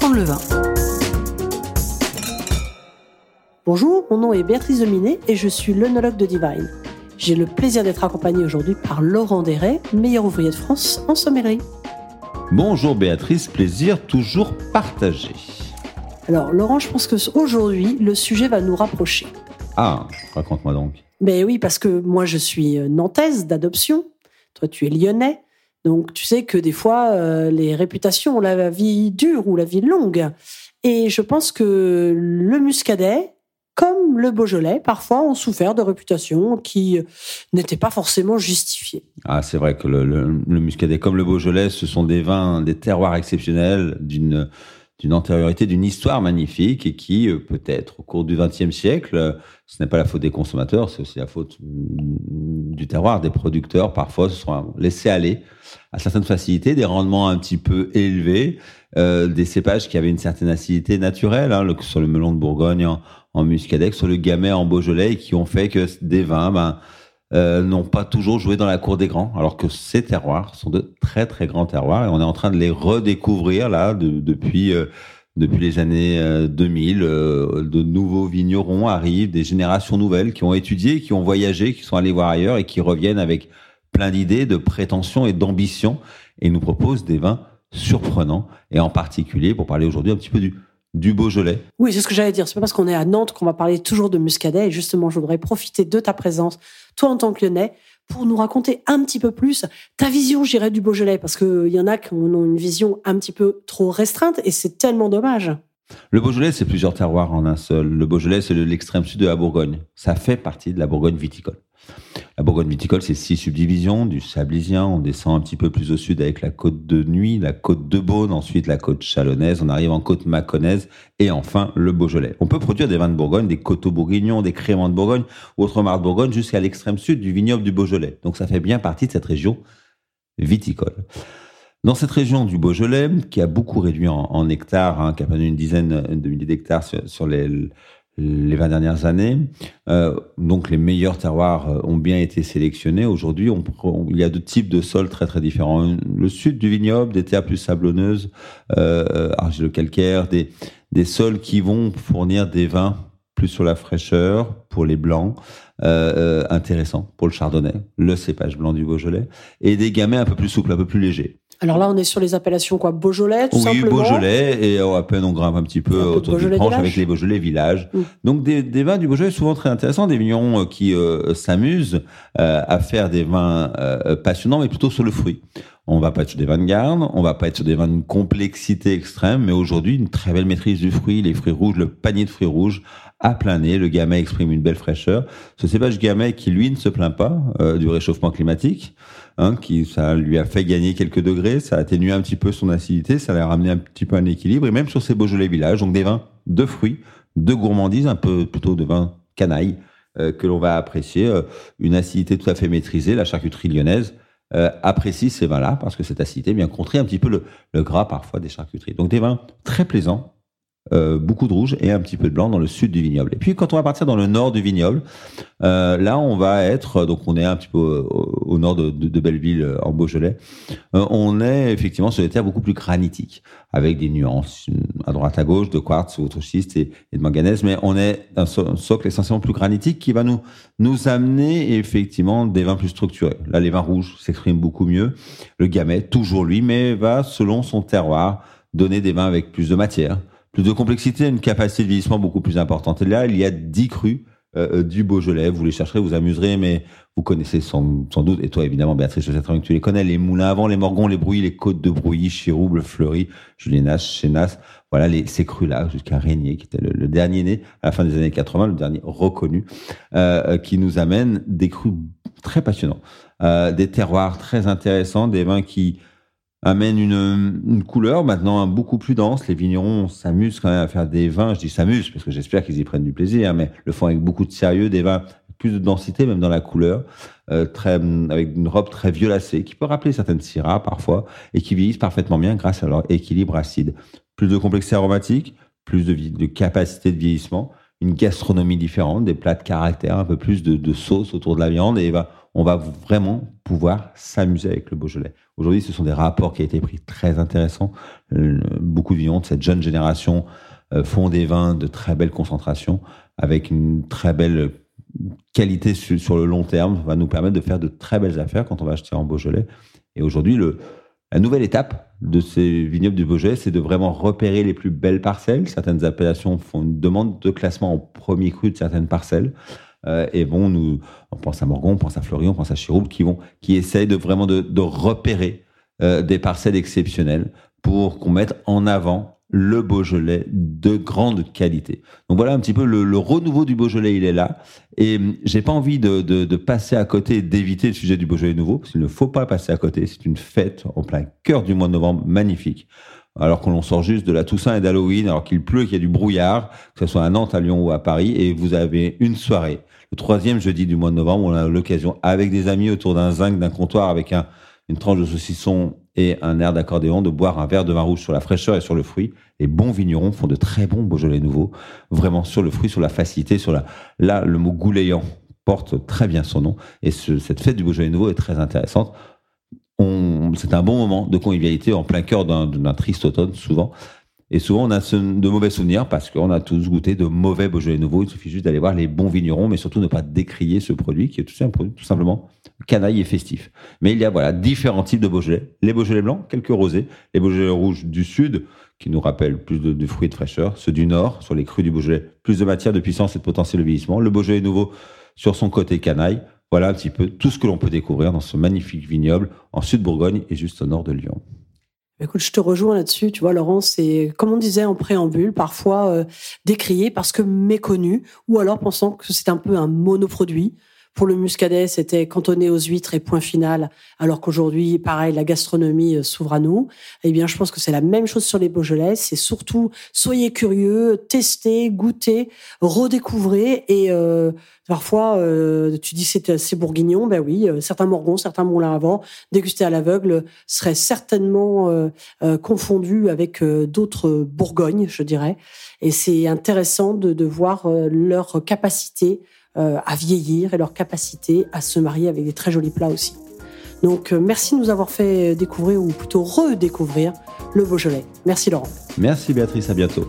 apprendre le vin. Bonjour, mon nom est Béatrice Dominé et je suis l'œnologue de Divine. J'ai le plaisir d'être accompagnée aujourd'hui par Laurent Desray, meilleur ouvrier de France en sommellerie. Bonjour Béatrice, plaisir toujours partagé. Alors Laurent, je pense que aujourd'hui, le sujet va nous rapprocher. Ah, raconte-moi donc. Ben oui, parce que moi je suis euh, nantaise d'adoption, toi tu es lyonnais, donc tu sais que des fois euh, les réputations ont la vie dure ou la vie longue. Et je pense que le muscadet, comme le Beaujolais, parfois ont souffert de réputations qui euh, n'étaient pas forcément justifiées. Ah, c'est vrai que le, Muscadet, comme le Beaujolais, ce sont des vins, des terroirs exceptionnels d'une d'une antériorité, d'une histoire magnifique et qui, euh, peut-être, au cours du XXe siècle, ce n'est pas la faute des consommateurs, c'est aussi la faute mm, du terroir, des producteurs, parfois, se sont laissés aller à certaines facilités, des rendements un petit peu élevés, euh, des cépages qui avaient une certaine acidité naturelle, hein, sur le melon de Bourgogne en, en muscadet, sur le gamay en Beaujolais, qui ont fait que des vins ben, euh, n'ont pas toujours joué dans la cour des grands, alors que ces terroirs sont de très très grands terroirs et on est en train de les redécouvrir là depuis euh, depuis les années 2000. Euh, de nouveaux vignerons arrivent, des générations nouvelles qui ont étudié, qui ont voyagé, qui sont allés voir ailleurs et qui reviennent avec plein d'idées, de prétentions et d'ambitions et nous proposent des vins surprenants et en particulier pour parler aujourd'hui un petit peu du du Beaujolais. Oui, c'est ce que j'allais dire. C'est pas parce qu'on est à Nantes qu'on va parler toujours de muscadet. Et justement, je voudrais profiter de ta présence, toi en tant que lyonnais, pour nous raconter un petit peu plus ta vision, j'irais, du Beaujolais. Parce qu'il y en a qui ont une vision un petit peu trop restreinte et c'est tellement dommage. Le Beaujolais, c'est plusieurs terroirs en un seul. Le Beaujolais, c'est l'extrême sud de la Bourgogne. Ça fait partie de la Bourgogne viticole. La Bourgogne viticole, c'est six subdivisions. Du Sablisien, on descend un petit peu plus au sud avec la côte de Nuit, la côte de Beaune, ensuite la côte chalonnaise, on arrive en côte mâconnaise et enfin le Beaujolais. On peut produire des vins de Bourgogne, des coteaux bourguignons, des créments de Bourgogne ou autres marques de Bourgogne jusqu'à l'extrême sud du vignoble du Beaujolais. Donc ça fait bien partie de cette région viticole. Dans cette région du Beaujolais, qui a beaucoup réduit en, hectares, hein, qui a perdu une dizaine de milliers d'hectares sur, les, les 20 dernières années. Euh, donc les meilleurs terroirs euh, ont bien été sélectionnés. Aujourd'hui, il y a deux types de sols très très différents. Le sud du vignoble, des terres plus sablonneuses, euh, argilo-calcaires, des, des sols qui vont fournir des vins plus sur la fraîcheur pour les blancs, euh, euh intéressants pour le chardonnay, le cépage blanc du Beaujolais, et des gamets un peu plus souples, un peu plus légers. Alors là, on est sur les appellations quoi Beaujolais, tout oui, simplement. Oui, Beaujolais, et à peine on grimpe un petit peu autour du branche avec les Beaujolais villages. Mm. Donc des, des, vins du Beaujolais souvent très intéressants, des vignerons euh, qui euh, s'amusent euh, à faire des vins euh, passionnants, mais plutôt sur le fruit. On va pas être sur des vins de garde, on va pas être sur des vins de complexité extrême, mais aujourd'hui une très belle maîtrise du fruit, les fruits rouges, le panier de fruits rouges à plein nez. Le gamay exprime une belle fraîcheur. Ce cépage gamay qui lui ne se plaint pas du réchauffement climatique. Hein, qui ça lui a fait gagner quelques degrés, ça a atténué un petit peu son acidité, ça l'a ramené un petit peu un équilibre, et même sur ces Beaujolais villages, donc des vins de fruits, de gourmandise, un peu plutôt de vin canaille, euh, que l'on va apprécier, euh, une acidité tout à fait maîtrisée, la charcuterie lyonnaise euh, apprécie ces vins-là, parce que cette acidité vient contrer un petit peu le, le gras parfois des charcuteries. Donc des vins très plaisants, euh, beaucoup de rouge et un petit peu de blanc dans le sud du vignoble. Et puis quand on va partir dans le nord du vignoble, euh, là on va être, donc on est un petit peu au, nord de, de, Belleville euh, en Beaujolais, on est effectivement sur des terres beaucoup plus granitiques, avec des nuances à droite à gauche de quartz ou autre schiste et, de manganèse, mais on est un, socle essentiellement plus granitique qui va nous nous amener effectivement des vins plus structurés. Là les vins rouges s'expriment beaucoup mieux, le gamay toujours lui, mais va selon son terroir donner des vins avec plus de matière plus de complexité, une capacité de vieillissement beaucoup plus importante. Et là, il y a 10 crus euh, euh, du Beaujolais. Vous les chercherez, vous amuserez, mais vous connaissez sans, doute, et toi évidemment, Béatrice, je sais très bien que tu les connais, les moulins avant, les morgons, les brouillis, les côtes de brouilly, Chirouble, Fleury, Julienas, Chenas, voilà les, ces crus-là, jusqu'à Régnier, qui était le, dernier né à la fin des années 80, le dernier reconnu, euh, qui nous amène des crus très passionnants, des terroirs très intéressants, des vins qui amène une, couleur maintenant beaucoup plus dense. Les vignerons s'amusent quand même à faire des vins. Je dis s'amusent parce que j'espère qu'ils y prennent du plaisir, mais le font avec beaucoup de sérieux, des vins plus de densité même dans la couleur, euh, très avec une robe très violacée qui peut rappeler certaines syrahs parfois et qui vieillissent parfaitement bien grâce à leur équilibre acide. Plus de complexité aromatique, plus de, de capacité de vieillissement, une gastronomie différente, des plats de caractère, un peu plus de, de sauce autour de la viande, et va, on va vraiment pouvoir s'amuser avec le Beaujolais. Aujourd'hui, ce sont des rapports qui ont été pris très intéressants. Euh, beaucoup de de cette jeune génération euh, font des vins de très belle concentration, avec une très belle qualité sur, le long terme, va nous permettre de faire de très belles affaires quand on va acheter en Beaujolais. Et aujourd'hui, le, la nouvelle étape de ces vignobles du Beaujolais, c'est de vraiment repérer les plus belles parcelles. Certaines appellations font une demande de classement en premier cru de certaines parcelles. Euh, et vont nous, on pense à Morgon, on pense à Florian, on pense à Chirouble, qui vont, qui essayent de vraiment de, de repérer euh, des parcelles exceptionnelles pour qu'on mette en avant le Beaujolais de grande qualité. Donc voilà un petit peu le, renouveau du Beaujolais, il est là. Et hum, j'ai pas envie de, passer à côté, d'éviter le sujet du Beaujolais nouveau, parce qu'il ne faut pas passer à côté. C'est une fête en plein cœur du mois de novembre, magnifique. Alors qu'on sort juste de la Toussaint et d'Halloween, alors qu'il pleut, qu'il y a du brouillard, que ce soit à Nantes, à Lyon ou à Paris, et vous avez une soirée, le troisième jeudi du mois de novembre, on a l'occasion, avec des amis autour d'un zinc, d'un comptoir, avec un, une tranche de saucisson et un air d'accordéon, de boire un verre de vin rouge sur la fraîcheur et sur le fruit. Les bons vignerons font de très bons Beaujolais nouveaux, vraiment sur le fruit, sur la facilité, sur la. Là, le mot gouléant porte très bien son nom. Et cette fête du Beaujolais nouveau est très intéressante. C'est un bon moment de convivialité en plein cœur d'un triste automne, souvent. Et souvent, on a de mauvais souvenirs parce qu'on a tous goûté de mauvais Beaujolais nouveaux. Il suffit juste d'aller voir les bons vignerons, mais surtout ne pas décrier ce produit qui est tout, un produit, tout simplement canaille et festif. Mais il y a voilà différents types de Beaujolais. Les Beaujolais blancs, quelques rosés. Les Beaujolais rouges du sud, qui nous rappellent plus de, fruits de fraîcheur. Ceux du nord, sur les crus du Beaujolais, plus de matière, de puissance et de potentiel de vieillissement. Le Beaujolais nouveau sur son côté canaille. Voilà un petit peu tout ce que l'on peut découvrir dans ce magnifique vignoble en Sud-Bourgogne et juste au nord de Lyon. Écoute, je te rejoins là-dessus. Tu vois, Laurent, c'est comme on disait en préambule, parfois euh, décrié parce que méconnu, ou alors pensant que c'est un peu un monoproduit. Pour le muscadet, c'était cantonné aux huîtres et point final, alors qu'aujourd'hui, pareil, la gastronomie euh, s'ouvre à nous. Eh bien, je pense que c'est la même chose sur les Beaujolais. C'est surtout, soyez curieux, testez, goûtez, redécouvrez et euh, Parfois, euh, tu dis c'est c'est bourguignon, ben oui, euh, certains morgons, certains moulins avant, dégustés à l'aveugle, seraient certainement euh, confondus avec d'autres bourgognes, je dirais. Et c'est intéressant de, de voir leur capacité à vieillir et leur capacité à se marier avec des très jolis plats aussi. Donc merci de nous avoir fait découvrir, ou plutôt redécouvrir, le Beaujolais. Merci Laurent. Merci Béatrice, à bientôt.